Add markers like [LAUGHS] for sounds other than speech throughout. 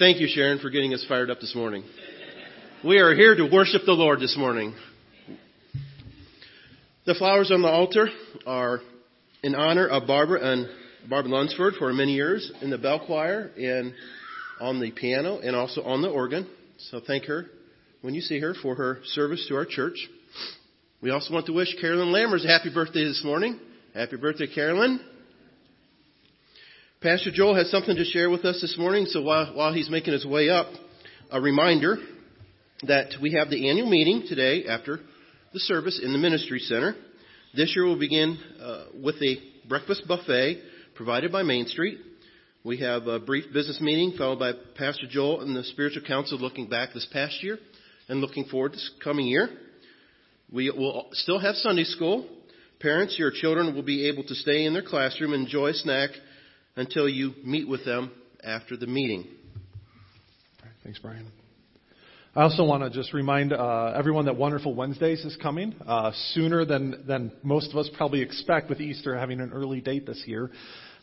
Thank you, Sharon, for getting us fired up this morning. We are here to worship the Lord this morning. The flowers on the altar are in honor of Barbara and Barbara Lunsford for many years in the bell choir and on the piano and also on the organ. So thank her when you see her for her service to our church. We also want to wish Carolyn Lammers a happy birthday this morning. Happy birthday, Carolyn. Pastor Joel has something to share with us this morning, so while, while he's making his way up, a reminder that we have the annual meeting today after the service in the Ministry Center. This year we'll begin uh, with a breakfast buffet provided by Main Street. We have a brief business meeting followed by Pastor Joel and the Spiritual Council looking back this past year and looking forward to this coming year. We will still have Sunday school. Parents, your children will be able to stay in their classroom and enjoy a snack until you meet with them after the meeting. Thanks, Brian. I also want to just remind uh, everyone that Wonderful Wednesdays is coming uh, sooner than, than most of us probably expect with Easter having an early date this year.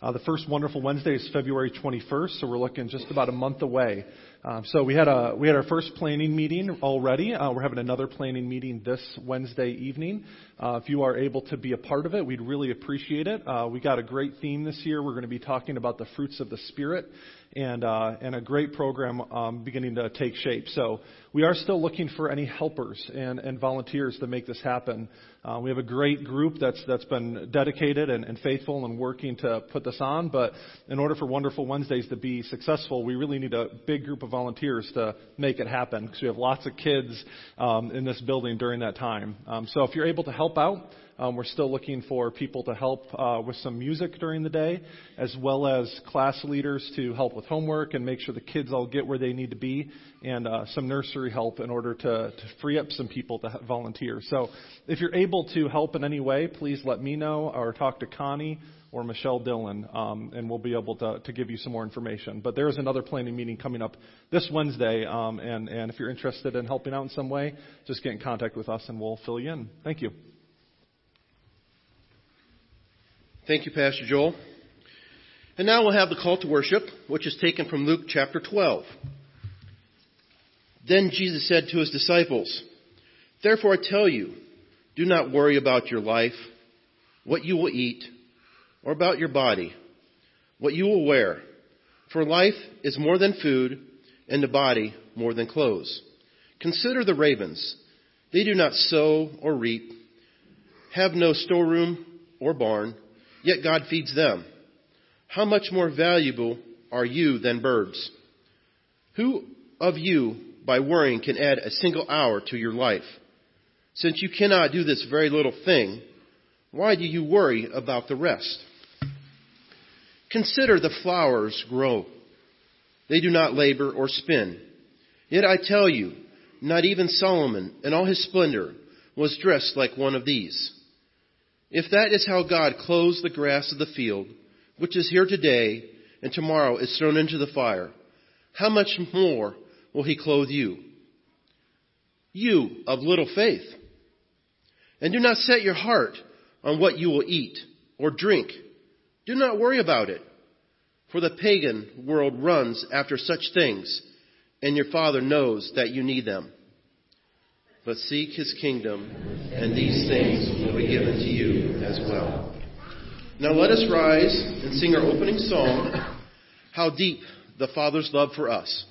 Uh, the first Wonderful Wednesday is February 21st, so we're looking just about a month away. Um, so we had a we had our first planning meeting already. Uh, we're having another planning meeting this Wednesday evening. Uh, if you are able to be a part of it, we'd really appreciate it. Uh, we got a great theme this year. We're going to be talking about the fruits of the spirit, and uh, and a great program um, beginning to take shape. So we are still looking for any helpers and, and volunteers to make this happen. Uh, we have a great group that's that's been dedicated and, and faithful and working to put this on. But in order for Wonderful Wednesdays to be successful, we really need a big group of volunteers to make it happen because we have lots of kids um, in this building during that time. Um, so if you're able to help out. Um, we're still looking for people to help uh, with some music during the day, as well as class leaders to help with homework and make sure the kids all get where they need to be, and uh, some nursery help in order to, to free up some people to volunteer. So if you're able to help in any way, please let me know or talk to Connie or Michelle Dillon, um, and we'll be able to, to give you some more information. But there is another planning meeting coming up this Wednesday, um, and, and if you're interested in helping out in some way, just get in contact with us and we'll fill you in. Thank you. Thank you, Pastor Joel. And now we'll have the call to worship, which is taken from Luke chapter 12. Then Jesus said to his disciples, Therefore I tell you, do not worry about your life, what you will eat, or about your body, what you will wear. For life is more than food, and the body more than clothes. Consider the ravens. They do not sow or reap, have no storeroom or barn yet God feeds them. How much more valuable are you than birds? Who of you, by worrying, can add a single hour to your life? Since you cannot do this very little thing, why do you worry about the rest? Consider the flowers grow. They do not labor or spin. Yet I tell you, not even Solomon in all his splendor was dressed like one of these. If that is how God clothes the grass of the field, which is here today and tomorrow is thrown into the fire, how much more will he clothe you? You of little faith. And do not set your heart on what you will eat or drink. Do not worry about it. For the pagan world runs after such things, and your Father knows that you need them but seek his kingdom, and these things will be given to you as well. Now let us rise and sing our opening song, How Deep the Father's Love for Us.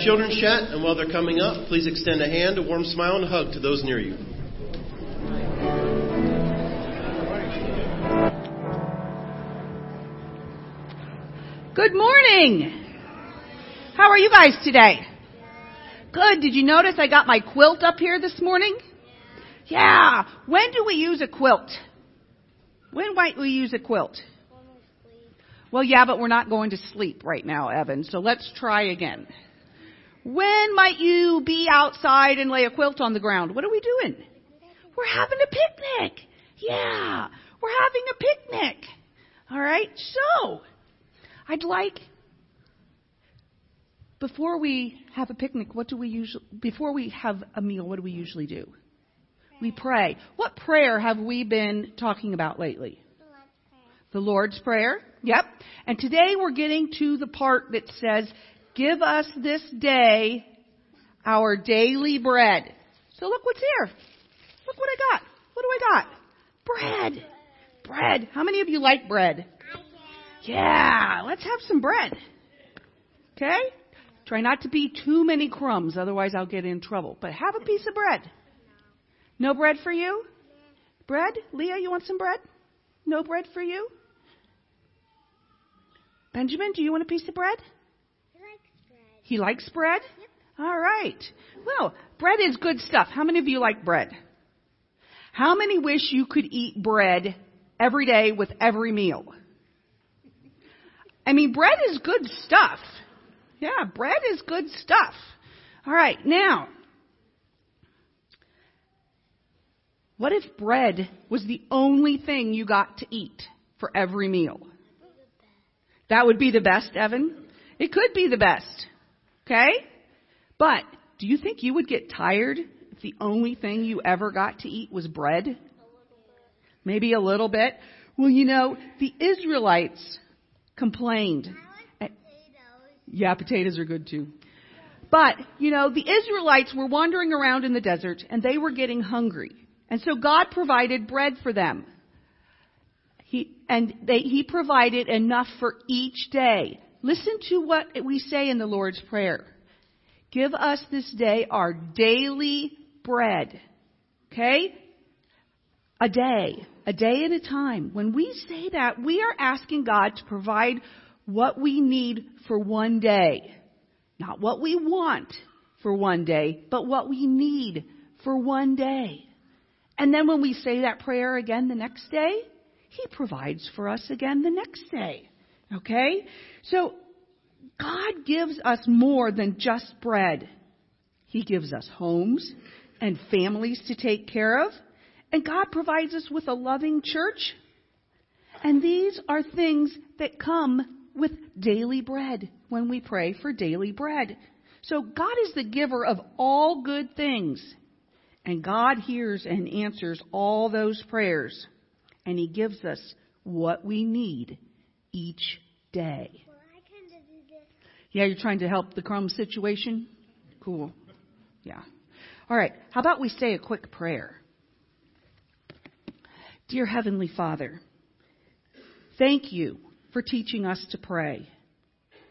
Have children's chat, and while they're coming up, please extend a hand, a warm smile, and a hug to those near you. Good morning. How are you guys today? Good. Did you notice I got my quilt up here this morning? Yeah. When do we use a quilt? When might we use a quilt? Well, yeah, but we're not going to sleep right now, Evan. So let's try again. When might you be outside and lay a quilt on the ground? What are we doing? We're having a picnic. Yeah, we're having a picnic. All right. So, I'd like before we have a picnic, what do we usually before we have a meal, what do we usually do? We pray. What prayer have we been talking about lately? The Lord's Prayer. Yep. And today we're getting to the part that says, give us this day our daily bread. So look what's here. Look what I got. What do I got? Bread. Bread. How many of you like bread? Yeah, let's have some bread. Okay? Try not to be too many crumbs, otherwise I'll get in trouble. But have a piece of bread. No bread for you? Bread? Leah, you want some bread? No bread for you? Benjamin, do you want a piece of bread? He likes bread. All right. Well, bread is good stuff. How many of you like bread? How many wish you could eat bread every day with every meal? I mean, bread is good stuff. Yeah, bread is good stuff. All right, now, what if bread was the only thing you got to eat for every meal? That would be the best, Evan. It could be the best. Okay? But do you think you would get tired if the only thing you ever got to eat was bread? Maybe a little bit. Well, you know, the Israelites complained. Like potatoes. Yeah, potatoes are good too. But, you know, the Israelites were wandering around in the desert and they were getting hungry. And so God provided bread for them. He, and they, He provided enough for each day. Listen to what we say in the Lord's Prayer. Give us this day our daily bread. Okay? A day. A day at a time. When we say that, we are asking God to provide what we need for one day. Not what we want for one day, but what we need for one day. And then when we say that prayer again the next day, He provides for us again the next day. Okay? So, God gives us more than just bread. He gives us homes and families to take care of. And God provides us with a loving church. And these are things that come with daily bread when we pray for daily bread. So God is the giver of all good things. And God hears and answers all those prayers. And He gives us what we need each day. Well, I kind of do this. Yeah, you're trying to help the crumb situation? Cool. Yeah. All right. How about we say a quick prayer? Dear Heavenly Father, thank you for teaching us to pray.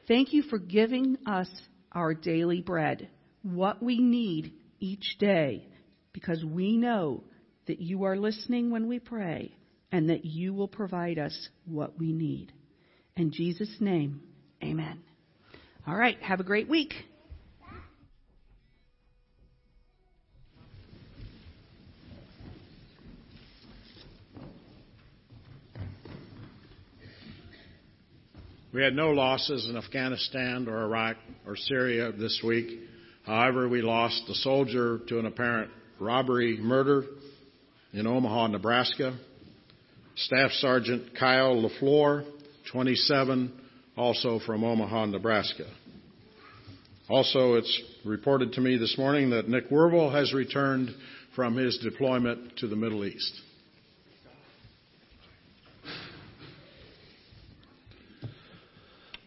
Thank you for giving us our daily bread, what we need each day, because we know that you are listening when we pray and that you will provide us what we need. In Jesus' name, amen. All right, have a great week. We had no losses in Afghanistan or Iraq or Syria this week. However, we lost a soldier to an apparent robbery murder in Omaha, Nebraska. Staff Sergeant Kyle LaFleur, 27, also from Omaha, Nebraska. Also, it's reported to me this morning that Nick Werble has returned from his deployment to the Middle East.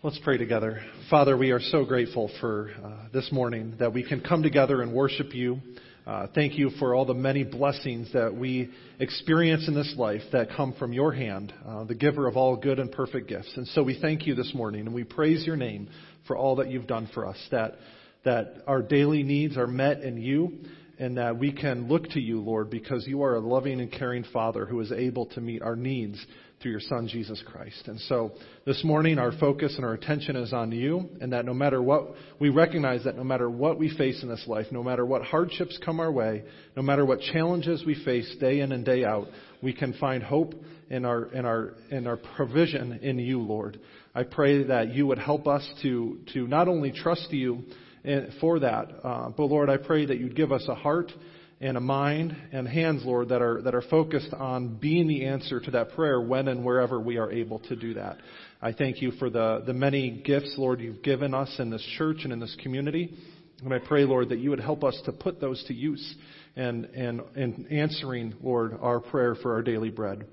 Let's pray together. Father, we are so grateful for uh, this morning that we can come together and worship you, Uh, thank you for all the many blessings that we experience in this life that come from your hand, uh, the giver of all good and perfect gifts. And so we thank you this morning and we praise your name for all that you've done for us, that, that our daily needs are met in you and that we can look to you, Lord, because you are a loving and caring Father who is able to meet our needs through your Son, Jesus Christ. And so this morning, our focus and our attention is on you, and that no matter what, we recognize that no matter what we face in this life, no matter what hardships come our way, no matter what challenges we face day in and day out, we can find hope in our, in our, in our provision in you, Lord. I pray that you would help us to, to not only trust you for that, uh, but Lord, I pray that you'd give us a heart and a mind and hands, Lord, that are, that are focused on being the answer to that prayer when and wherever we are able to do that. I thank you for the, the many gifts, Lord, you've given us in this church and in this community. And I pray, Lord, that you would help us to put those to use and, and, and answering, Lord, our prayer for our daily bread.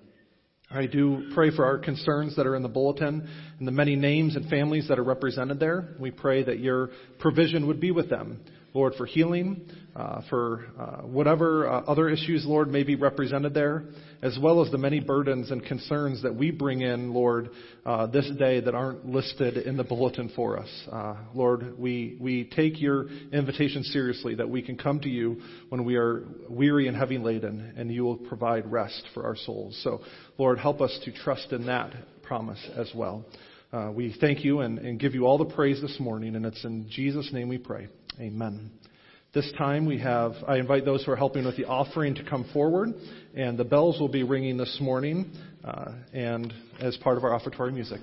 I do pray for our concerns that are in the bulletin and the many names and families that are represented there. We pray that your provision would be with them. Lord, for healing, uh, for uh, whatever uh, other issues, Lord, may be represented there, as well as the many burdens and concerns that we bring in, Lord, uh, this day that aren't listed in the bulletin for us. Uh, Lord, we, we take your invitation seriously that we can come to you when we are weary and heavy laden, and you will provide rest for our souls. So, Lord, help us to trust in that promise as well. Uh, we thank you and, and give you all the praise this morning, and it's in Jesus' name we pray. Amen. This time we have, I invite those who are helping with the offering to come forward, and the bells will be ringing this morning, uh, and as part of our offertory music.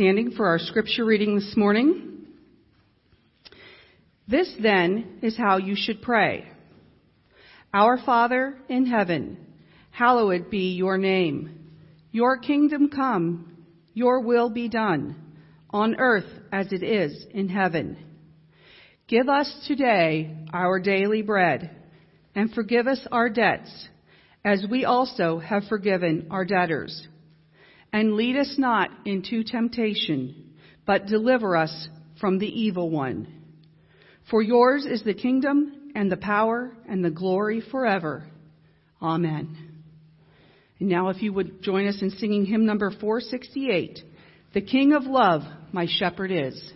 Standing for our scripture reading this morning. This then is how you should pray. Our Father in heaven, hallowed be your name. Your kingdom come, your will be done, on earth as it is in heaven. Give us today our daily bread, and forgive us our debts, as we also have forgiven our debtors. And lead us not into temptation, but deliver us from the evil one. For yours is the kingdom and the power and the glory forever. Amen. And now if you would join us in singing hymn number 468, The King of Love, My Shepherd Is.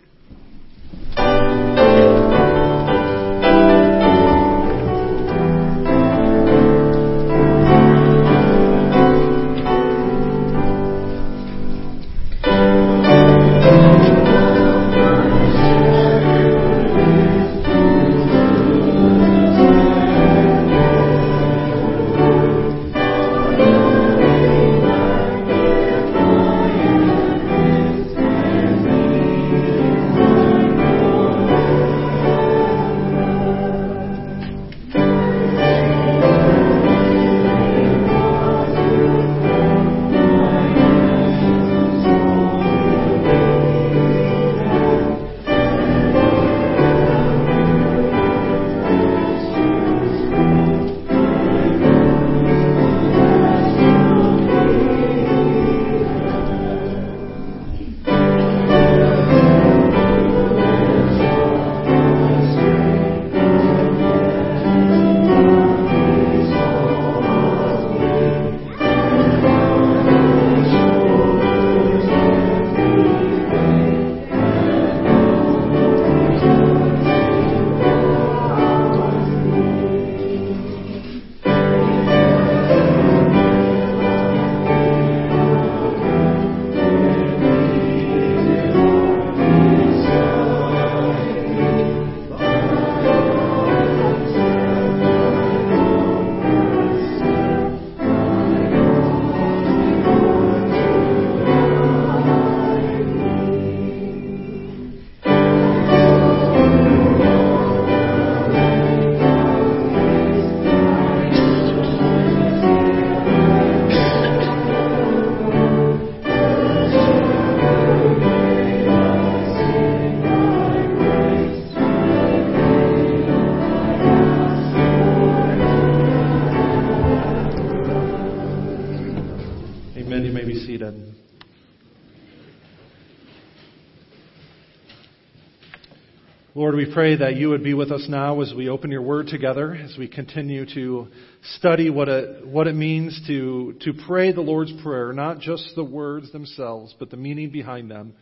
Lord, we pray that you would be with us now as we open your word together, as we continue to study what it, what it means to, to pray the Lord's Prayer, not just the words themselves, but the meaning behind them,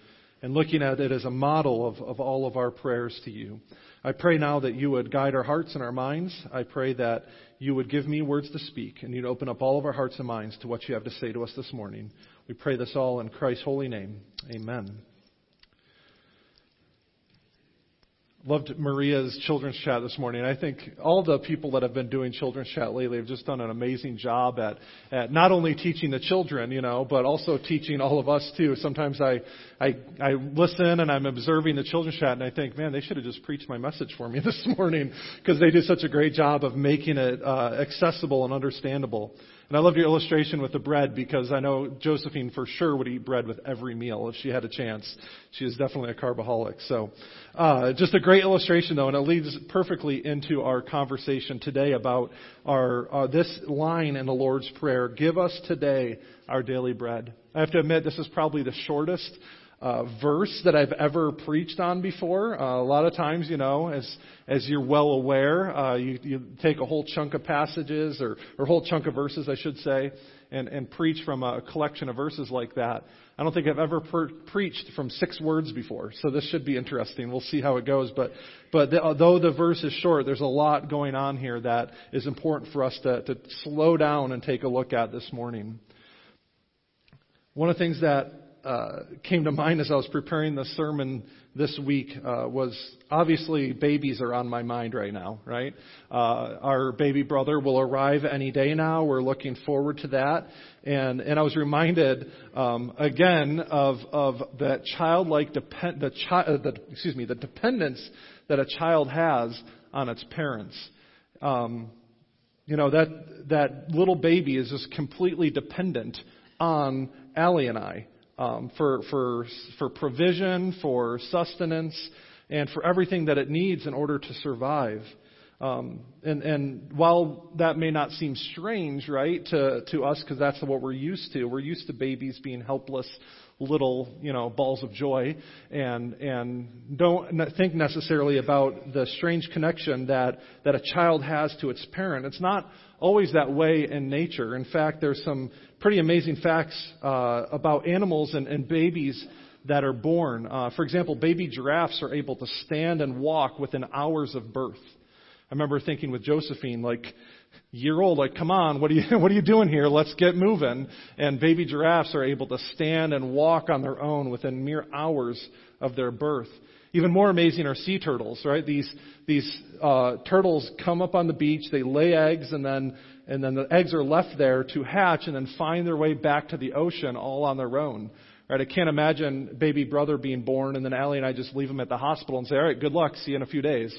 and looking at it as a model of, of all of our prayers to you. I pray now that you would guide our hearts and our minds. I pray that you would give me words to speak, and you'd open up all of our hearts and minds to what you have to say to us this morning. We pray this all in Christ's holy name. Amen. Loved Maria's children's chat this morning. I think all the people that have been doing children's chat lately have just done an amazing job at, at not only teaching the children, you know, but also teaching all of us too. Sometimes I, I, I listen and I'm observing the children's chat and I think, man, they should have just preached my message for me [LAUGHS] this morning because they did such a great job of making it uh, accessible and understandable. And I love your illustration with the bread because I know Josephine for sure would eat bread with every meal if she had a chance. She is definitely a carbaholic. So, uh, just a great illustration though, and it leads perfectly into our conversation today about our uh, this line in the Lord's Prayer: "Give us today our daily bread." I have to admit, this is probably the shortest uh, verse that I've ever preached on before. Uh, a lot of times, you know, as as you're well aware, uh, you, you take a whole chunk of passages or or whole chunk of verses, I should say, and and preach from a collection of verses like that. I don't think I've ever preached from six words before, so this should be interesting. We'll see how it goes. But, but the, although the verse is short, there's a lot going on here that is important for us to, to slow down and take a look at this morning. One of the things that uh, came to mind as I was preparing the sermon this week uh, was obviously babies are on my mind right now, right? Uh, our baby brother will arrive any day now. We're looking forward to that, and and I was reminded um, again of of that childlike depend the child the excuse me the dependence that a child has on its parents. Um, you know that that little baby is just completely dependent on Allie and I um, for, for, for provision, for sustenance, and for everything that it needs in order to survive. Um, and, and while that may not seem strange, right, to, to us, because that's what we're used to, we're used to babies being helpless little, you know, balls of joy, and and don't think necessarily about the strange connection that that a child has to its parent. It's not always that way in nature. In fact, there's some pretty amazing facts uh, about animals and, and babies that are born. Uh, for example, baby giraffes are able to stand and walk within hours of birth. I remember thinking with Josephine, like, year old, like, come on, what are you, [LAUGHS] what are you doing here? Let's get moving. And baby giraffes are able to stand and walk on their own within mere hours of their birth. Even more amazing are sea turtles, right? These, these uh, turtles come up on the beach, they lay eggs, and then and then the eggs are left there to hatch and then find their way back to the ocean all on their own. Right? I can't imagine baby brother being born and then Allie and I just leave him at the hospital and say, all right, good luck, see you in a few days.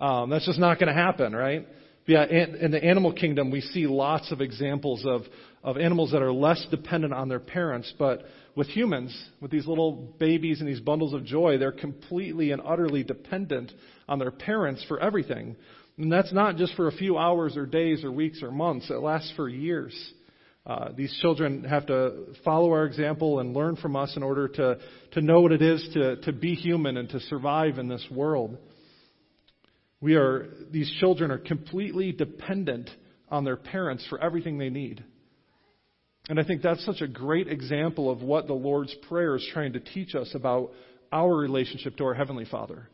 Um, that's just not going to happen, right? Yeah, in the animal kingdom, we see lots of examples of, of animals that are less dependent on their parents, but with humans, with these little babies and these bundles of joy, they're completely and utterly dependent on their parents for everything. And that's not just for a few hours or days or weeks or months, it lasts for years. Uh, these children have to follow our example and learn from us in order to, to know what it is to, to be human and to survive in this world. We are, these children are completely dependent on their parents for everything they need. And I think that's such a great example of what the Lord's Prayer is trying to teach us about our relationship to our Heavenly Father.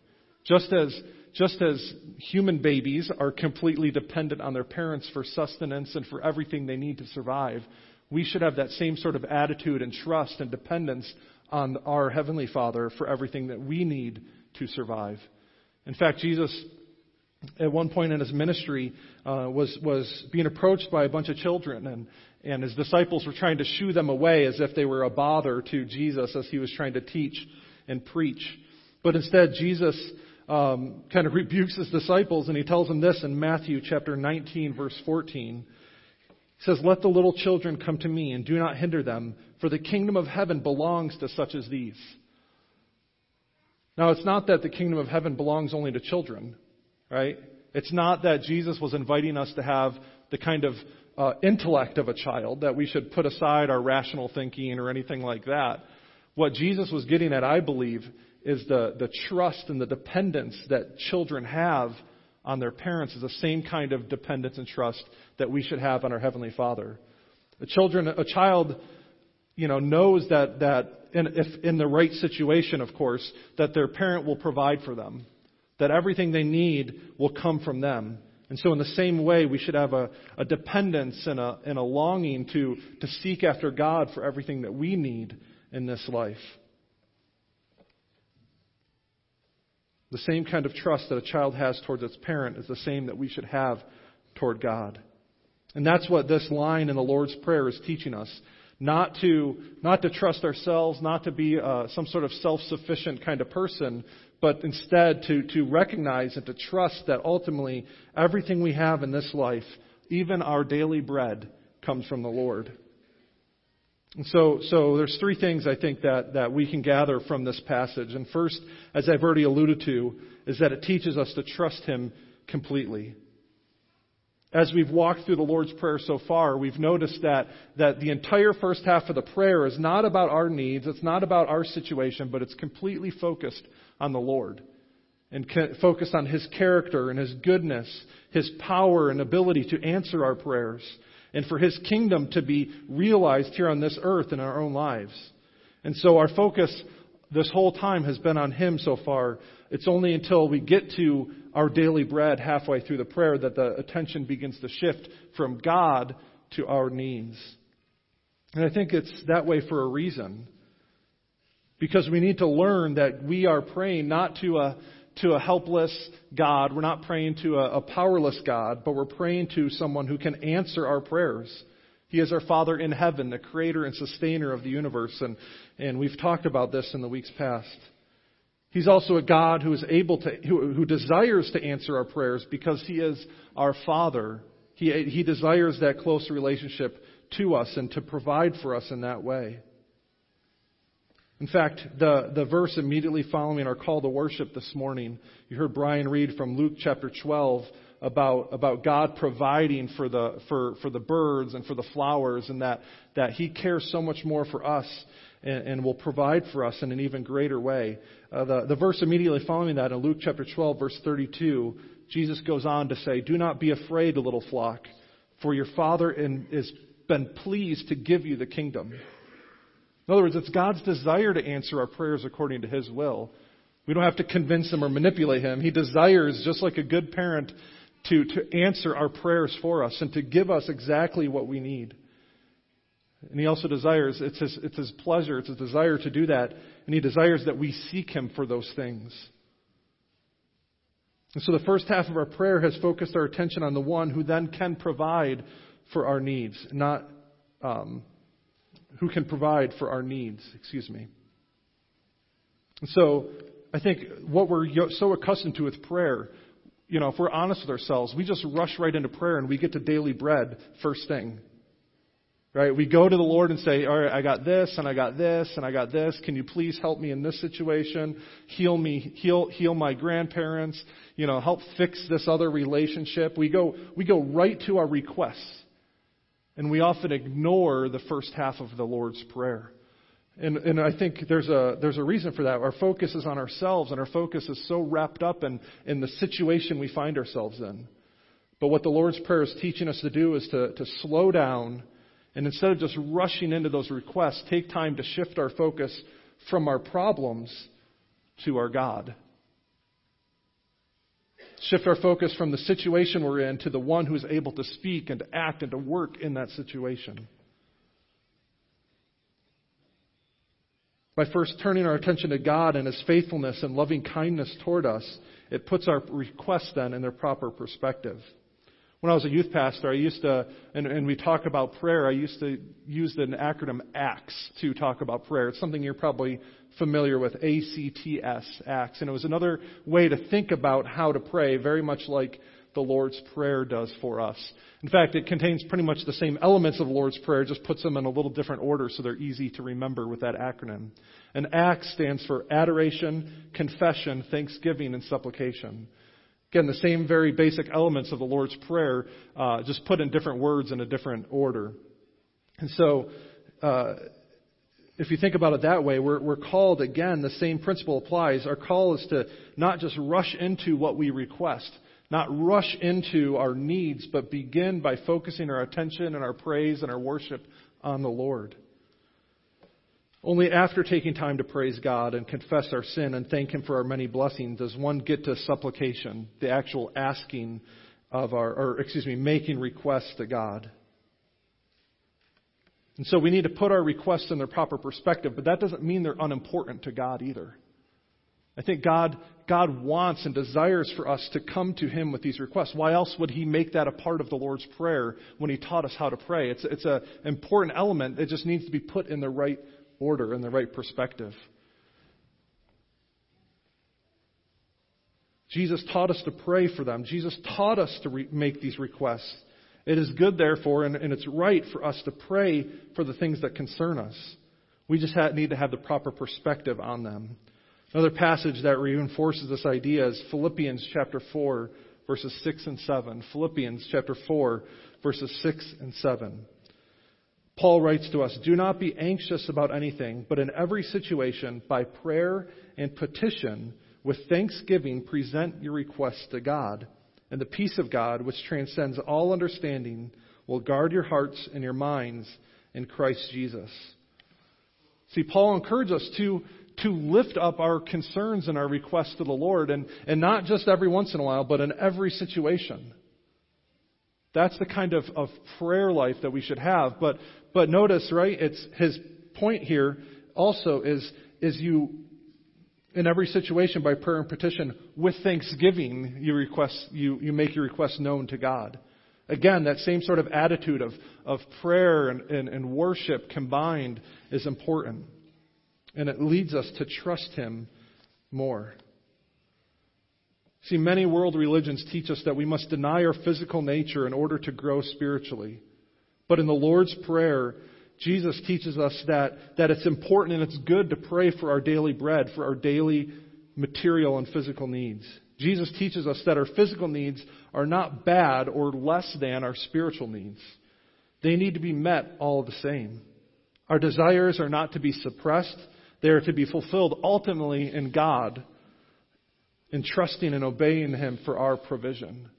Just as just as human babies are completely dependent on their parents for sustenance and for everything they need to survive, we should have that same sort of attitude and trust and dependence on our Heavenly Father for everything that we need to survive. In fact, Jesus, at one point in his ministry, uh, was, was being approached by a bunch of children, and, and his disciples were trying to shoo them away as if they were a bother to Jesus as he was trying to teach and preach. But instead, Jesus um, kind of rebukes his disciples, and he tells them this in Matthew chapter 19, verse 14. He says, Let the little children come to me, and do not hinder them, for the kingdom of heaven belongs to such as these. Now, it's not that the kingdom of heaven belongs only to children, right? It's not that Jesus was inviting us to have the kind of uh, intellect of a child, that we should put aside our rational thinking or anything like that. What Jesus was getting at, I believe, is the, the trust and the dependence that children have on their parents is the same kind of dependence and trust that we should have on our Heavenly Father. A, children, a child you know, knows that, that in, if in the right situation, of course, that their parent will provide for them, that everything they need will come from them. And so, in the same way, we should have a, a dependence and a, and a longing to, to seek after God for everything that we need in this life. The same kind of trust that a child has towards its parent is the same that we should have toward God. And that's what this line in the Lord's Prayer is teaching us. Not to, not to trust ourselves, not to be uh, some sort of self sufficient kind of person, but instead to, to recognize and to trust that ultimately everything we have in this life, even our daily bread, comes from the Lord. And so, so there's three things I think that, that we can gather from this passage. And first, as I've already alluded to, is that it teaches us to trust Him completely. As we've walked through the Lord's Prayer so far, we've noticed that, that the entire first half of the prayer is not about our needs, it's not about our situation, but it's completely focused on the Lord and focused on His character and His goodness, His power and ability to answer our prayers, and for His kingdom to be realized here on this earth in our own lives. And so our focus this whole time has been on Him so far. It's only until we get to our daily bread halfway through the prayer that the attention begins to shift from God to our needs. And I think it's that way for a reason. Because we need to learn that we are praying not to a, to a helpless God. We're not praying to a, a powerless God, but we're praying to someone who can answer our prayers. He is our Father in heaven, the creator and sustainer of the universe. And, and we've talked about this in the weeks past. He's also a God who is able to, who, who desires to answer our prayers because He is our Father. He, he desires that close relationship to us and to provide for us in that way. In fact, the, the verse immediately following our call to worship this morning, you heard Brian read from Luke chapter 12 about, about God providing for the, for, for the birds and for the flowers, and that, that He cares so much more for us and, and will provide for us in an even greater way. Uh, the, the verse immediately following that in Luke chapter 12, verse 32, Jesus goes on to say, Do not be afraid, little flock, for your Father has been pleased to give you the kingdom. In other words, it's God's desire to answer our prayers according to His will. We don't have to convince Him or manipulate Him. He desires, just like a good parent, to, to answer our prayers for us and to give us exactly what we need. And He also desires, it's His, it's his pleasure, it's His desire to do that, and He desires that we seek Him for those things. And so the first half of our prayer has focused our attention on the one who then can provide for our needs, not um, who can provide for our needs, excuse me. And so, I think what we're so accustomed to with prayer, you know, if we're honest with ourselves, we just rush right into prayer and we get to daily bread first thing. Right? We go to the Lord and say, All right, I got this and I got this and I got this. Can you please help me in this situation? Heal me, heal, heal my grandparents, you know, help fix this other relationship. We go, we go right to our requests. And we often ignore the first half of the Lord's Prayer. And, and I think there's a, there's a reason for that. Our focus is on ourselves, and our focus is so wrapped up in, in the situation we find ourselves in. But what the Lord's Prayer is teaching us to do is to, to slow down, and instead of just rushing into those requests, take time to shift our focus from our problems to our God. Shift our focus from the situation we're in to the one who is able to speak and to act and to work in that situation. By first turning our attention to God and His faithfulness and loving kindness toward us, it puts our requests then in their proper perspective. When I was a youth pastor, I used to, and, and we talk about prayer, I used to use the acronym ACTS to talk about prayer. It's something you're probably familiar with ACTS, ACTS. And it was another way to think about how to pray, very much like the Lord's Prayer does for us. In fact, it contains pretty much the same elements of Lord's Prayer, just puts them in a little different order so they're easy to remember with that acronym. And ACTS stands for Adoration, Confession, Thanksgiving, and Supplication. Again, the same very basic elements of the Lord's Prayer, uh, just put in different words in a different order. And so, uh, if you think about it that way, we're, we're called, again, the same principle applies. Our call is to not just rush into what we request, not rush into our needs, but begin by focusing our attention and our praise and our worship on the Lord. Only after taking time to praise God and confess our sin and thank Him for our many blessings does one get to supplication, the actual asking of our, or excuse me, making requests to God. And so we need to put our requests in their proper perspective, but that doesn't mean they're unimportant to God either. I think God, God wants and desires for us to come to Him with these requests. Why else would He make that a part of the Lord's Prayer when He taught us how to pray? It's, it's an important element. It just needs to be put in the right order, and the right perspective. Jesus taught us to pray for them. Jesus taught us to re- make these requests. It is good, therefore, and, and it's right for us to pray for the things that concern us. We just need to have the proper perspective on them. Another passage that reinforces this idea is Philippians chapter 4, verses 6 and 7. Philippians chapter 4, verses 6 and 7. Paul writes to us, Do not be anxious about anything, but in every situation, by prayer and petition, with thanksgiving, present your requests to God. And the peace of God, which transcends all understanding, will guard your hearts and your minds in Christ Jesus. See, Paul encourages us to, to lift up our concerns and our requests to the Lord, and, and not just every once in a while, but in every situation. That's the kind of, of prayer life that we should have. But, but notice, right, it's his point here also is, is you, in every situation by prayer and petition, with thanksgiving, you request, you, you make your request known to God. Again, that same sort of attitude of, of prayer and, and, and worship combined is important. And it leads us to trust Him more. See, many world religions teach us that we must deny our physical nature in order to grow spiritually. But in the Lord's Prayer, Jesus teaches us that, that it's important and it's good to pray for our daily bread, for our daily material and physical needs. Jesus teaches us that our physical needs are not bad or less than our spiritual needs. They need to be met all the same. Our desires are not to be suppressed, they are to be fulfilled ultimately in God, in trusting and obeying Him for our provision.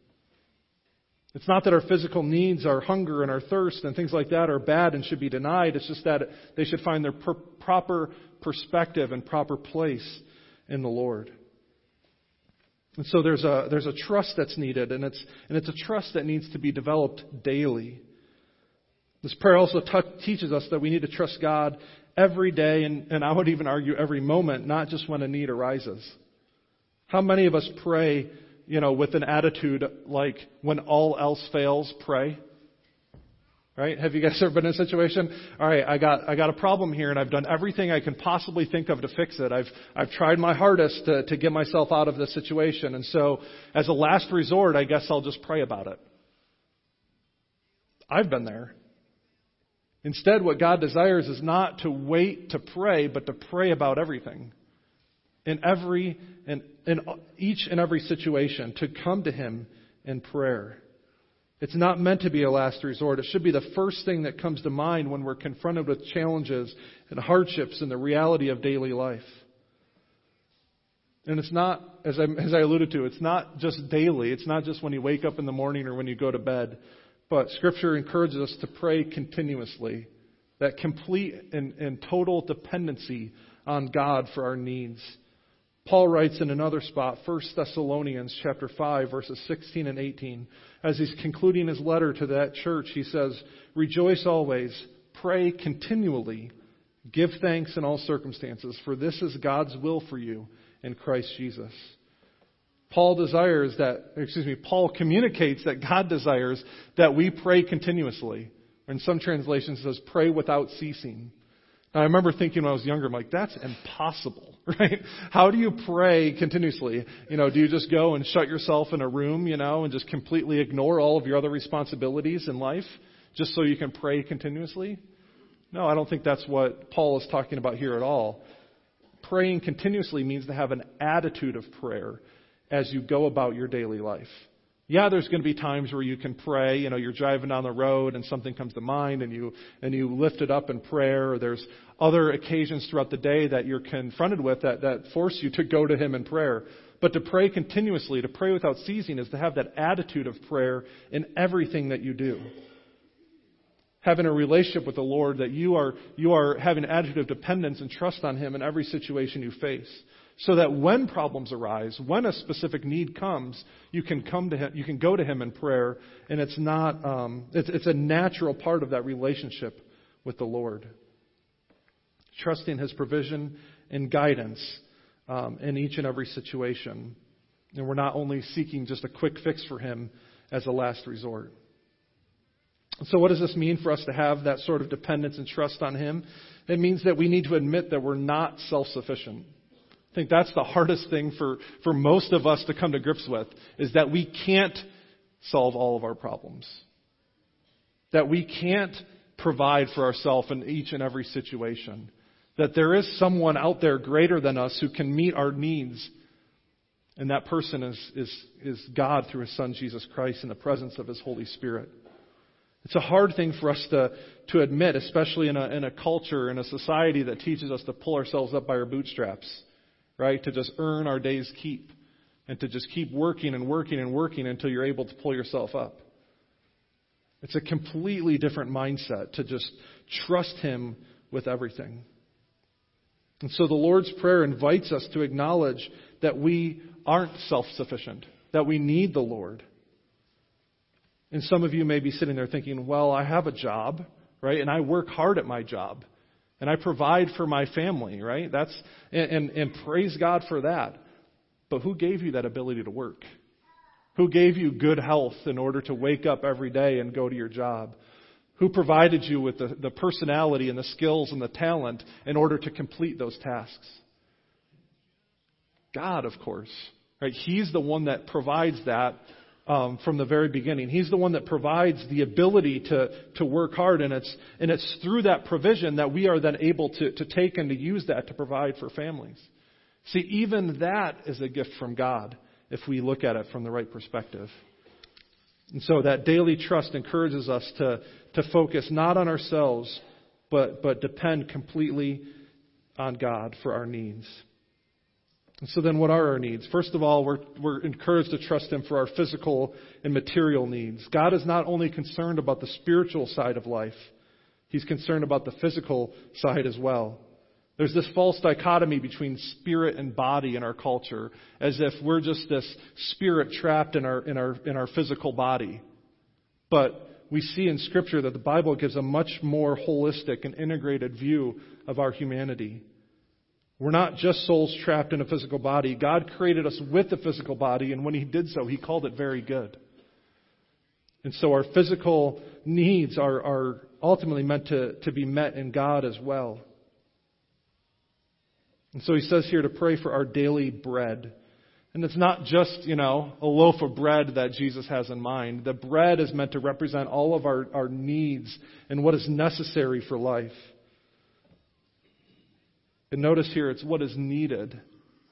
It's not that our physical needs, our hunger and our thirst and things like that are bad and should be denied. It's just that they should find their per- proper perspective and proper place in the Lord. And so there's a, there's a trust that's needed, and it's, and it's a trust that needs to be developed daily. This prayer also t- teaches us that we need to trust God every day, and, and I would even argue every moment, not just when a need arises. How many of us pray, you know, with an attitude like, when all else fails, pray? Right? Have you guys [LAUGHS] ever been in a situation? All right, I got I got a problem here, and I've done everything I can possibly think of to fix it. I've I've tried my hardest to to get myself out of this situation, and so as a last resort, I guess I'll just pray about it. I've been there. Instead, what God desires is not to wait to pray, but to pray about everything. In every in, in each and every situation, to come to Him in prayer. It's not meant to be a last resort. It should be the first thing that comes to mind when we're confronted with challenges and hardships in the reality of daily life. And it's not, as I, as I alluded to, it's not just daily. It's not just when you wake up in the morning or when you go to bed. But Scripture encourages us to pray continuously. That complete and, and total dependency on God for our needs. Paul writes in another spot, 1 Thessalonians chapter 5 verses 16 and 18. As he's concluding his letter to that church, he says, "Rejoice always, pray continually, give thanks in all circumstances, for this is God's will for you in Christ Jesus." Paul desires that, excuse me, Paul communicates that God desires that we pray continuously. In some translations, it says, pray without ceasing. Now, I remember thinking when I was younger, I'm like, that's impossible, [LAUGHS] right? How do you pray continuously? You know, do you just go and shut yourself in a room, you know, and just completely ignore all of your other responsibilities in life just so you can pray continuously? No, I don't think that's what Paul is talking about here at all. Praying continuously means to have an attitude of prayer as you go about your daily life. Yeah, there's going to be times where you can pray. You know, you're driving down the road and something comes to mind and you, and you lift it up in prayer. Or there's other occasions throughout the day that you're confronted with that, that force you to go to Him in prayer. But to pray continuously, to pray without ceasing, is to have that attitude of prayer in everything that you do. Having a relationship with the Lord that you are, you are having an attitude of dependence and trust on Him in every situation you face so that when problems arise, when a specific need comes, you can come to him, you can go to him in prayer, and it's not, um, it's, it's a natural part of that relationship with the Lord. Trusting his provision and guidance um, in each and every situation. And we're not only seeking just a quick fix for him as a last resort. So, what does this mean for us to have that sort of dependence and trust on Him? It means that we need to admit that we're not self sufficient. I think that's the hardest thing for, for most of us to come to grips with, is that we can't solve all of our problems. That we can't provide for ourselves in each and every situation. That there is someone out there greater than us who can meet our needs And that person is, is, is God through his son Jesus Christ in the presence of his Holy Spirit. It's a hard thing for us to, to admit, especially in a, in a culture, in a society that teaches us to pull ourselves up by our bootstraps, right? To just earn our day's keep and to just keep working and working and working until you're able to pull yourself up. It's a completely different mindset to just trust Him with everything. And so the Lord's Prayer invites us to acknowledge that we aren't self sufficient, that we need the Lord. And some of you may be sitting there thinking, well, I have a job, right? And I work hard at my job. And I provide for my family, right? That's, and, and, and praise God for that. But who gave you that ability to work? Who gave you good health in order to wake up every day and go to your job? Who provided you with the, the personality and the skills and the talent in order to complete those tasks? God, of course. Right? He's the one that provides that um, from the very beginning. He's the one that provides the ability to, to work hard, and it's, and it's through that provision that we are then able to, to take and to use that to provide for families. See, even that is a gift from God if we look at it from the right perspective. And so that daily trust encourages us to, to focus not on ourselves, but, but depend completely on God for our needs. And so then what are our needs? First of all, we're, we're encouraged to trust Him for our physical and material needs. God is not only concerned about the spiritual side of life, He's concerned about the physical side as well. There's this false dichotomy between spirit and body in our culture, as if we're just this spirit trapped in our, in our, in our physical body. But we see in Scripture that the Bible gives a much more holistic and integrated view of our humanity. We're not just souls trapped in a physical body. God created us with a physical body, and when He did so, He called it very good. And so our physical needs are, are ultimately meant to, to be met in God as well. And so he says here to pray for our daily bread. And it's not just, you know, a loaf of bread that Jesus has in mind. The bread is meant to represent all of our, our needs and what is necessary for life. And notice here, it's what is needed,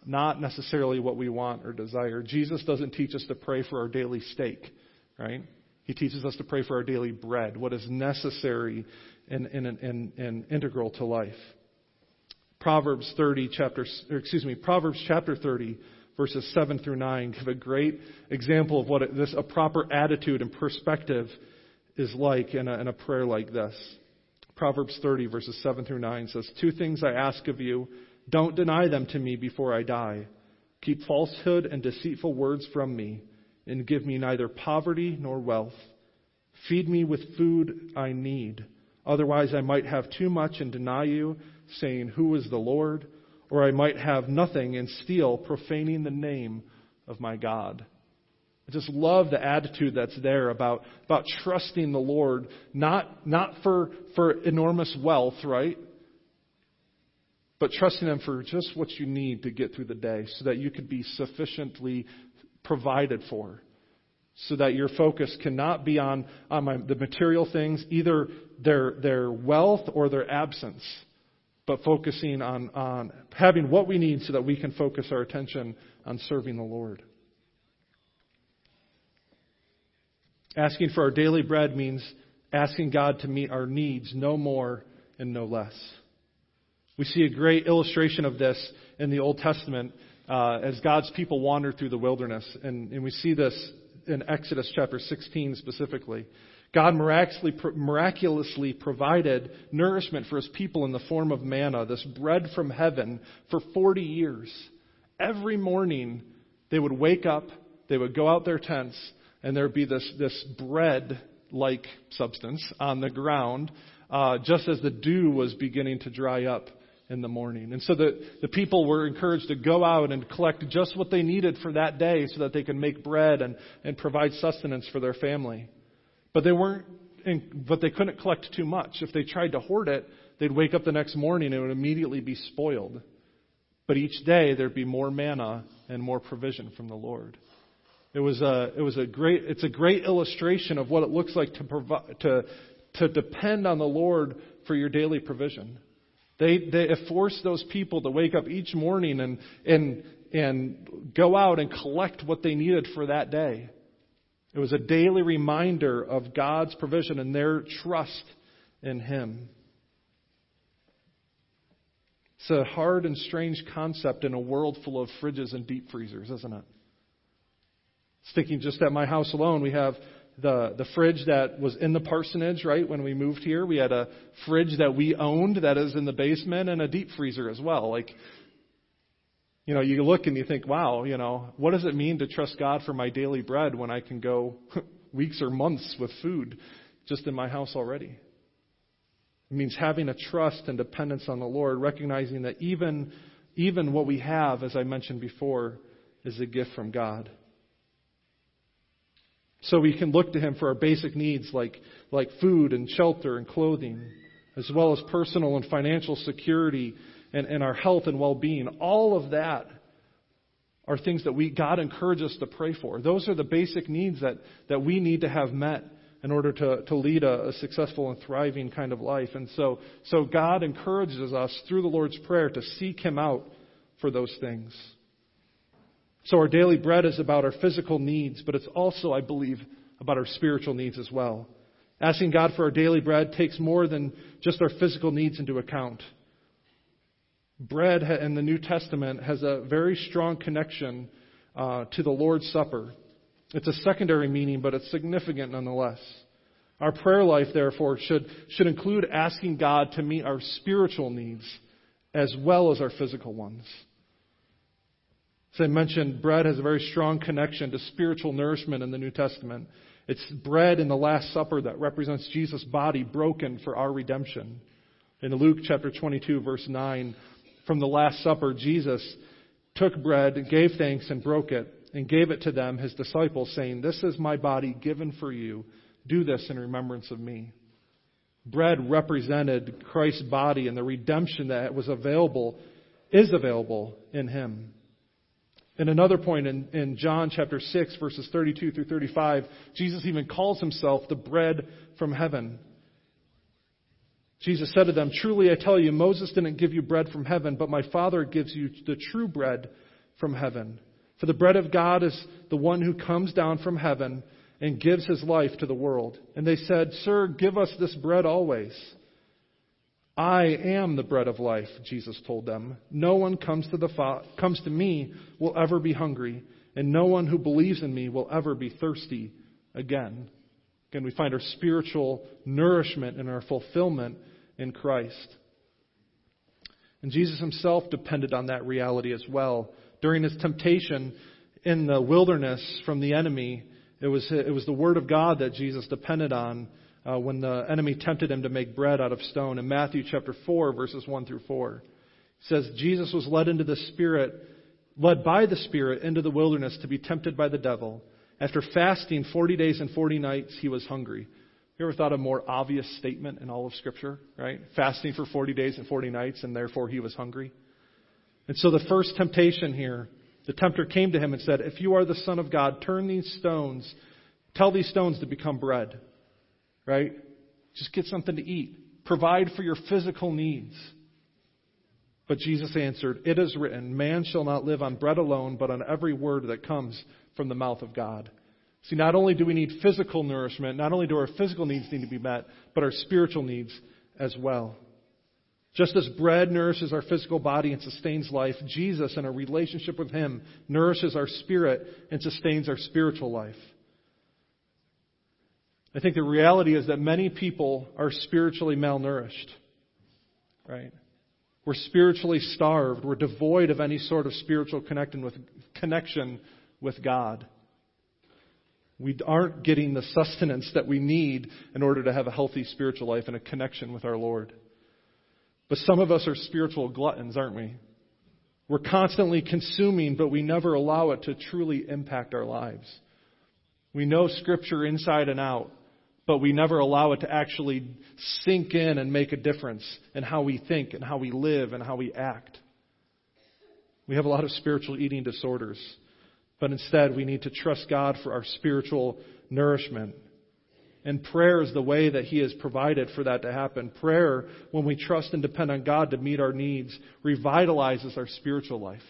not necessarily what we want or desire. Jesus doesn't teach us to pray for our daily steak, right? He teaches us to pray for our daily bread, what is necessary and, and, and, and integral to life. Proverbs 30 chapter, excuse me, Proverbs chapter 30 verses 7 through 9 give a great example of what this, a proper attitude and perspective is like in a, in a prayer like this. Proverbs 30 verses 7 through 9 says, Two things I ask of you, don't deny them to me before I die. Keep falsehood and deceitful words from me, and give me neither poverty nor wealth. Feed me with food I need. Otherwise I might have too much and deny you saying, Who is the Lord? Or I might have nothing and steal, profaning the name of my God. I just love the attitude that's there about, about trusting the Lord, not, not for, for enormous wealth, right? But trusting Him for just what you need to get through the day so that you could be sufficiently provided for. So that your focus cannot be on, on my, the material things, either their, their wealth or their absence but focusing on, on having what we need so that we can focus our attention on serving the Lord. Asking for our daily bread means asking God to meet our needs, no more and no less. We see a great illustration of this in the Old Testament uh, as God's people wander through the wilderness. And, and we see this in Exodus chapter 16 specifically. God miraculously, miraculously provided nourishment for his people in the form of manna, this bread from heaven, for 40 years. Every morning, they would wake up, they would go out their tents, and there would be this, this bread like substance on the ground, uh, just as the dew was beginning to dry up in the morning. And so the, the people were encouraged to go out and collect just what they needed for that day so that they could make bread and, and provide sustenance for their family. But they weren't, in, but they couldn't collect too much. If they tried to hoard it, they'd wake up the next morning and it would immediately be spoiled. But each day there'd be more manna and more provision from the Lord. It was a, it was a great, it's a great illustration of what it looks like to provide, to, to depend on the Lord for your daily provision. They, they forced those people to wake up each morning and, and, and go out and collect what they needed for that day. It was a daily reminder of God's provision and their trust in Him. It's a hard and strange concept in a world full of fridges and deep freezers, isn't it? Thinking just at my house alone, we have the, the fridge that was in the parsonage, right, when we moved here. We had a fridge that we owned that is in the basement and a deep freezer as well. Like, you know, you look and you think, wow, you know, what does it mean to trust God for my daily bread when I can go [LAUGHS] weeks or months with food just in my house already? It means having a trust and dependence on the Lord, recognizing that even, even what we have, as I mentioned before, is a gift from God. So we can look to Him for our basic needs like, like food and shelter and clothing, as well as personal and financial security and, and our health and well being. All of that are things that we, God encourages us to pray for. Those are the basic needs that, that we need to have met in order to, to lead a, a successful and thriving kind of life. And so, so God encourages us through the Lord's Prayer to seek Him out for those things. So our daily bread is about our physical needs, but it's also, I believe, about our spiritual needs as well. Asking God for our daily bread takes more than just our physical needs into account. Bread in the New Testament has a very strong connection uh, to the Lord's Supper. It's a secondary meaning, but it's significant nonetheless. Our prayer life, therefore, should, should include asking God to meet our spiritual needs as well as our physical ones. As I mentioned, bread has a very strong connection to spiritual nourishment in the New Testament. It's bread in the Last Supper that represents Jesus' body broken for our redemption. In Luke chapter 22, verse 9, from the Last Supper, Jesus took bread, gave thanks, and broke it, and gave it to them, his disciples, saying, This is my body given for you. Do this in remembrance of me. Bread represented Christ's body and the redemption that was available, is available in him. In another point in, in John chapter 6, verses 32 through 35, Jesus even calls himself the bread from heaven. Jesus said to them, Truly I tell you, Moses didn't give you bread from heaven, but my Father gives you the true bread from heaven. For the bread of God is the one who comes down from heaven and gives his life to the world. And they said, Sir, give us this bread always. I am the bread of life, Jesus told them. No one comes to, the fa- comes to me will ever be hungry, and no one who believes in me will ever be thirsty again. Again, we find our spiritual nourishment and our fulfillment in Christ. And Jesus himself depended on that reality as well. During his temptation in the wilderness from the enemy, it was, it was the Word of God that Jesus depended on uh, when the enemy tempted him to make bread out of stone. In Matthew chapter 4, verses 1 through 4, it says, Jesus was led into the Spirit, led by the Spirit into the wilderness to be tempted by the devil. After fasting 40 days and 40 nights, he was hungry. You ever thought a more obvious statement in all of Scripture, right? Fasting for 40 days and 40 nights, and therefore he was hungry. And so the first temptation here, the tempter came to him and said, If you are the Son of God, turn these stones, tell these stones to become bread right? Just get something to eat. Provide for your physical needs. But Jesus answered, It is written, Man shall not live on bread alone, but on every word that comes from the mouth of God. See, not only do we need physical nourishment, not only do our physical needs need to be met, but our spiritual needs as well. Just as bread nourishes our physical body and sustains life, Jesus, in our relationship with Him, nourishes our spirit and sustains our spiritual life. I think the reality is that many people are spiritually malnourished. Right? We're spiritually starved. We're devoid of any sort of spiritual with, connection with God. We aren't getting the sustenance that we need in order to have a healthy spiritual life and a connection with our Lord. But some of us are spiritual gluttons, aren't we? We're constantly consuming, but we never allow it to truly impact our lives. We know Scripture inside and out but we never allow it to actually sink in and make a difference in how we think and how we live and how we act. We have a lot of spiritual eating disorders, but instead we need to trust God for our spiritual nourishment. And prayer is the way that He has provided for that to happen. Prayer, when we trust and depend on God to meet our needs, revitalizes our spiritual life.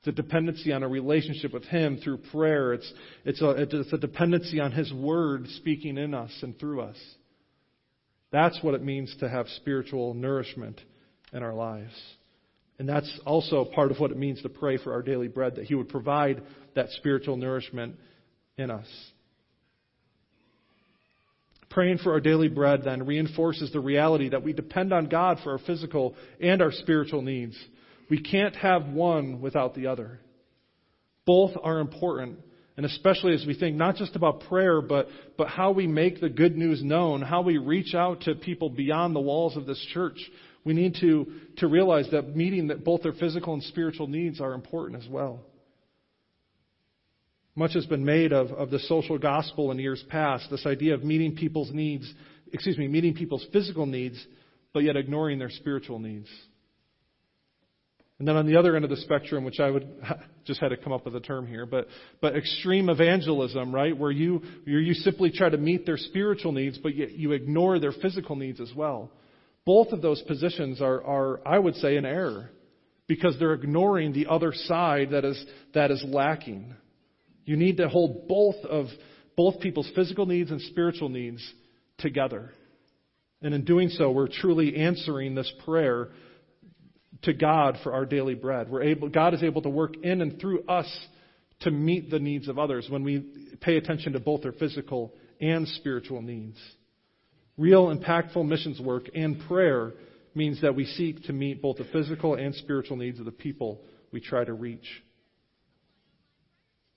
It's a dependency on a relationship with Him through prayer. It's, it's, a, it's a dependency on His Word speaking in us and through us. That's what it means to have spiritual nourishment in our lives. And that's also part of what it means to pray for our daily bread, that He would provide that spiritual nourishment in us. Praying for our daily bread then reinforces the reality that we depend on God for our physical and our spiritual needs. We can't have one without the other. Both are important, and especially as we think not just about prayer, but, but how we make the good news known, how we reach out to people beyond the walls of this church. We need to, to realize that meeting that both their physical and spiritual needs are important as well. Much has been made of, of the social gospel in years past, this idea of meeting people's needs, excuse me, meeting people's physical needs, but yet ignoring their spiritual needs. And then on the other end of the spectrum, which I would just had to come up with a term here, but but extreme evangelism, right, where you where you simply try to meet their spiritual needs, but yet you ignore their physical needs as well. Both of those positions are are I would say an error because they're ignoring the other side that is that is lacking. You need to hold both of both people's physical needs and spiritual needs together. And in doing so, we're truly answering this prayer to God for our daily bread. We're able, God is able to work in and through us to meet the needs of others when we pay attention to both their physical and spiritual needs. Real impactful missions work and prayer means that we seek to meet both the physical and spiritual needs of the people we try to reach.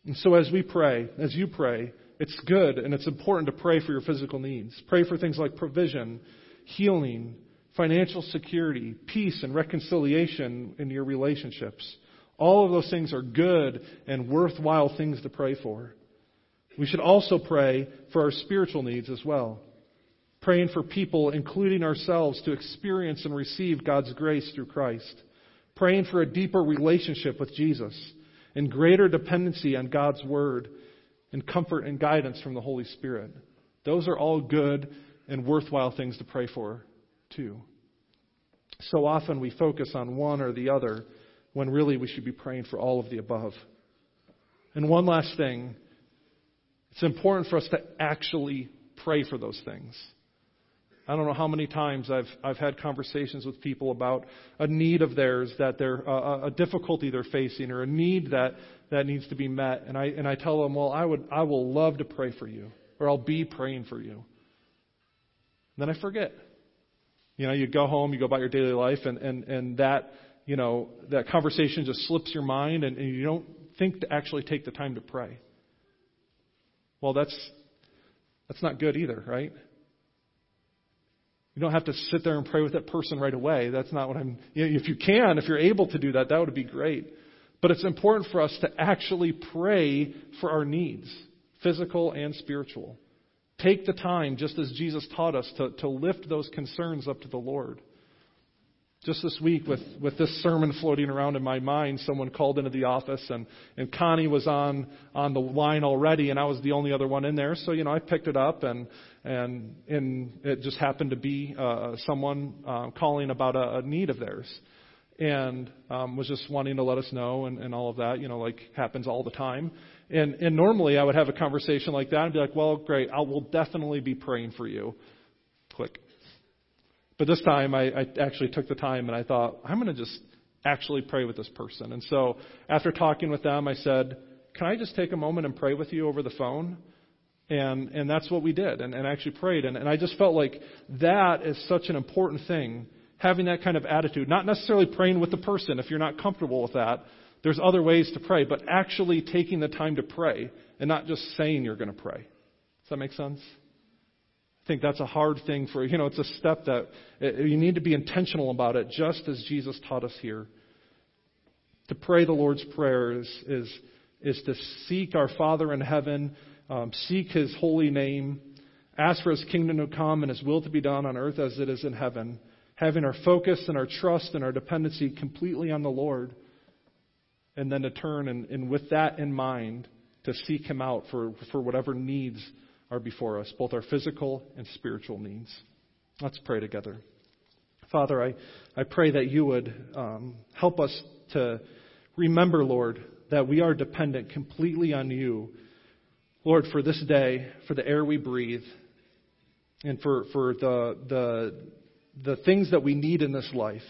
And so as we pray, as you pray, it's good and it's important to pray for your physical needs. Pray for things like provision, healing, financial security, peace, and reconciliation in your relationships. All of those things are good and worthwhile things to pray for. We should also pray for our spiritual needs as well. Praying for people, including ourselves, to experience and receive God's grace through Christ. Praying for a deeper relationship with Jesus and greater dependency on God's Word and comfort and guidance from the Holy Spirit. Those are all good and worthwhile things to pray for too. So often we focus on one or the other when really we should be praying for all of the above. And one last thing it's important for us to actually pray for those things. I don't know how many times I've I've had conversations with people about a need of theirs that they're uh, a difficulty they're facing or a need that that needs to be met, and I and I tell them, well, I would I will love to pray for you, or I'll be praying for you. And then I forget. You know, you go home, you go about your daily life, and, and, and that, you know, that conversation just slips your mind, and, and you don't think to actually take the time to pray. Well, that's, that's not good either, right? You don't have to sit there and pray with that person right away. That's not what I'm. You know, if you can, if you're able to do that, that would be great. But it's important for us to actually pray for our needs, physical and spiritual. Take the time, just as Jesus taught us, to, to lift those concerns up to the Lord. Just this week, with, with this sermon floating around in my mind, someone called into the office, and, and Connie was on, on the line already, and I was the only other one in there. So, you know, I picked it up, and, and, and it just happened to be uh, someone uh, calling about a, a need of theirs and um, was just wanting to let us know and, and all of that, you know, like happens all the time. And, and normally I would have a conversation like that and be like, well, great, I will definitely be praying for you. Click. But this time I, I actually took the time and I thought, I'm going to just actually pray with this person. And so after talking with them, I said, can I just take a moment and pray with you over the phone? And, and that's what we did and, and actually prayed. And, and I just felt like that is such an important thing, having that kind of attitude. Not necessarily praying with the person if you're not comfortable with that, there's other ways to pray, but actually taking the time to pray and not just saying you're going to pray. Does that make sense? I think that's a hard thing for, you know, it's a step that uh, you need to be intentional about it, just as Jesus taught us here. To pray the Lord's Prayer is, is, is to seek our Father in heaven, um, seek His holy name, ask for His kingdom to come and His will to be done on earth as it is in heaven, having our focus and our trust and our dependency completely on the Lord and then to turn and, and with that in mind to seek him out for, for whatever needs are before us, both our physical and spiritual needs. Let's pray together. Father, I, I pray that you would um, help us to remember, Lord, that we are dependent completely on you, Lord, for this day, for the air we breathe, and for, for the, the, the things that we need in this life.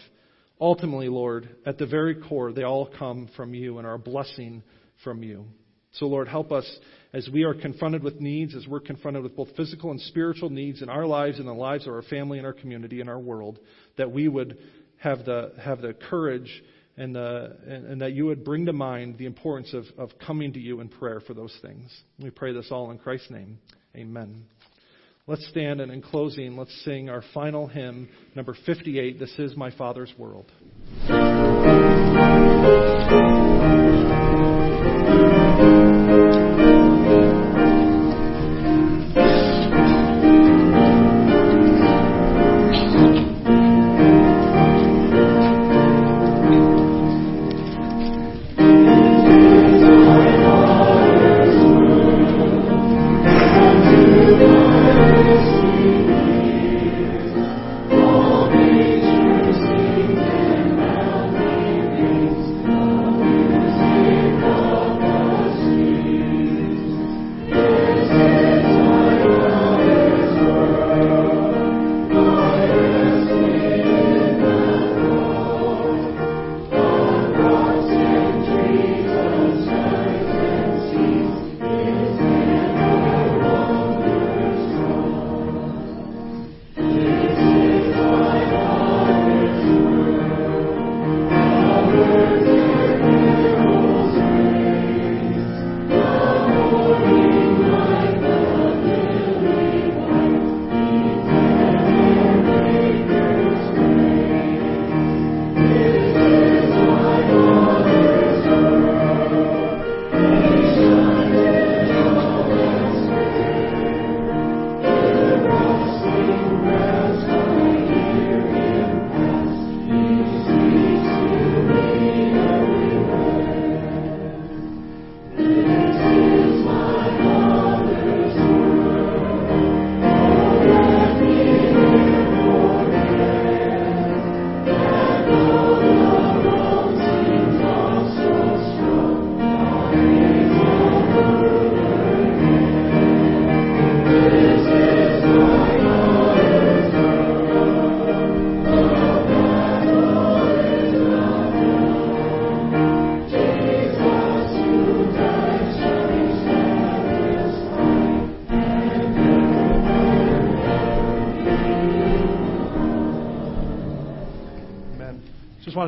Ultimately, Lord, at the very core, they all come from you and are a blessing from you. So, Lord, help us as we are confronted with needs, as we're confronted with both physical and spiritual needs in our lives and the lives of our family and our community and our world, that we would have the, have the courage and, the, and, and that you would bring to mind the importance of, of coming to you in prayer for those things. We pray this all in Christ's name. Amen. Let's stand and in closing, let's sing our final hymn, number 58, This is My Father's World.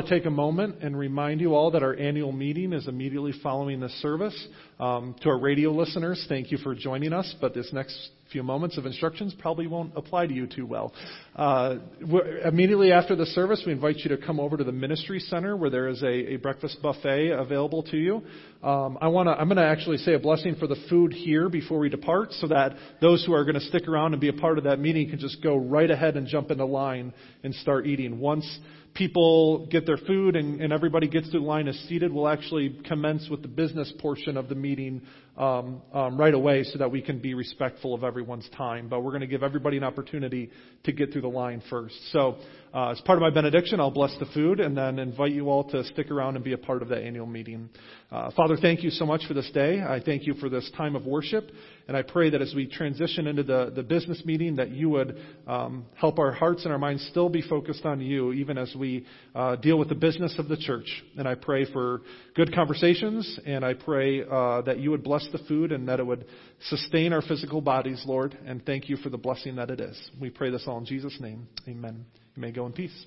Take a moment and remind you all that our annual meeting is immediately following this service. Um, to our radio listeners, thank you for joining us, but this next few moments of instructions probably won't apply to you too well. Uh, immediately after the service, we invite you to come over to the ministry center where there is a, a breakfast buffet available to you. Um, I want to. I'm going to actually say a blessing for the food here before we depart, so that those who are going to stick around and be a part of that meeting can just go right ahead and jump into line and start eating. Once people get their food and, and everybody gets to the line is seated, we'll actually commence with the business portion of the meeting um, um, right away so that we can be respectful of everyone's time. But we're going to give everybody an opportunity to get through the line first. So, uh, as part of my benediction, I'll bless the food and then invite you all to stick around and be a part of the annual meeting. Uh, Father, thank you so much for this day. I thank you for this time of worship. And I pray that as we transition into the, the business meeting, that you would um, help our hearts and our minds still be focused on you, even as we uh, deal with the business of the church. And I pray for good conversations, and I pray uh, that you would bless the food and that it would sustain our physical bodies, Lord. And thank you for the blessing that it is. We pray this all in Jesus' name. Amen. You may go in peace.